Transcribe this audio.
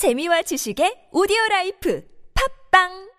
재미와 지식의 오디오 라이프. 팝빵